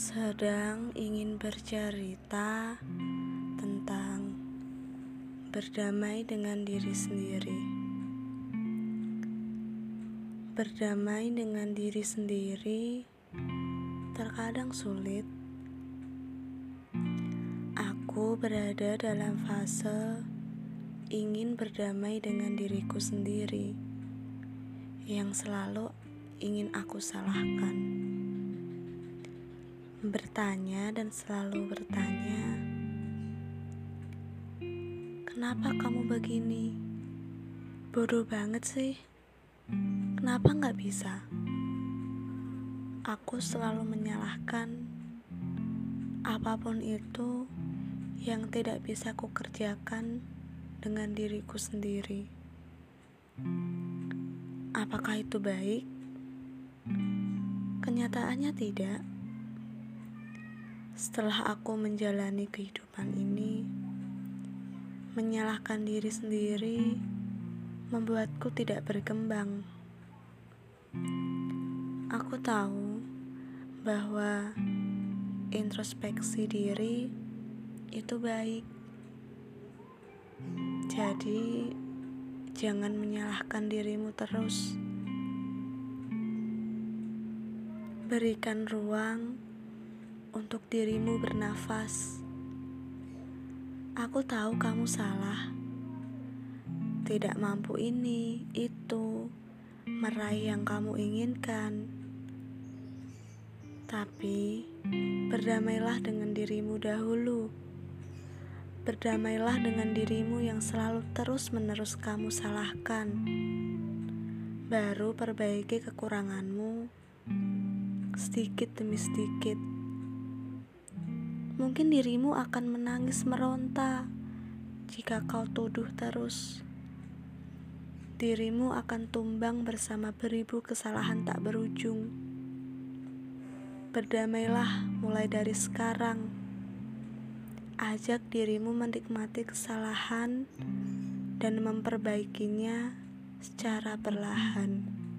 Sedang ingin bercerita tentang berdamai dengan diri sendiri. Berdamai dengan diri sendiri terkadang sulit. Aku berada dalam fase ingin berdamai dengan diriku sendiri yang selalu ingin aku salahkan. Bertanya dan selalu bertanya, "Kenapa kamu begini? Bodoh banget sih. Kenapa nggak bisa?" Aku selalu menyalahkan apa pun itu yang tidak bisa kukerjakan dengan diriku sendiri. Apakah itu baik? Kenyataannya tidak. Setelah aku menjalani kehidupan ini, menyalahkan diri sendiri membuatku tidak berkembang. Aku tahu bahwa introspeksi diri itu baik jadi, jangan menyalahkan dirimu terus. Berikan ruang untuk dirimu bernafas. Aku tahu kamu salah, tidak mampu ini, itu, meraih yang kamu inginkan. Tapi, berdamailah dengan dirimu dahulu. Berdamailah dengan dirimu yang selalu terus-menerus kamu salahkan. Baru perbaiki kekuranganmu sedikit demi sedikit. Mungkin dirimu akan menangis meronta jika kau tuduh terus. Dirimu akan tumbang bersama beribu kesalahan tak berujung. Berdamailah mulai dari sekarang ajak dirimu menikmati kesalahan dan memperbaikinya secara perlahan.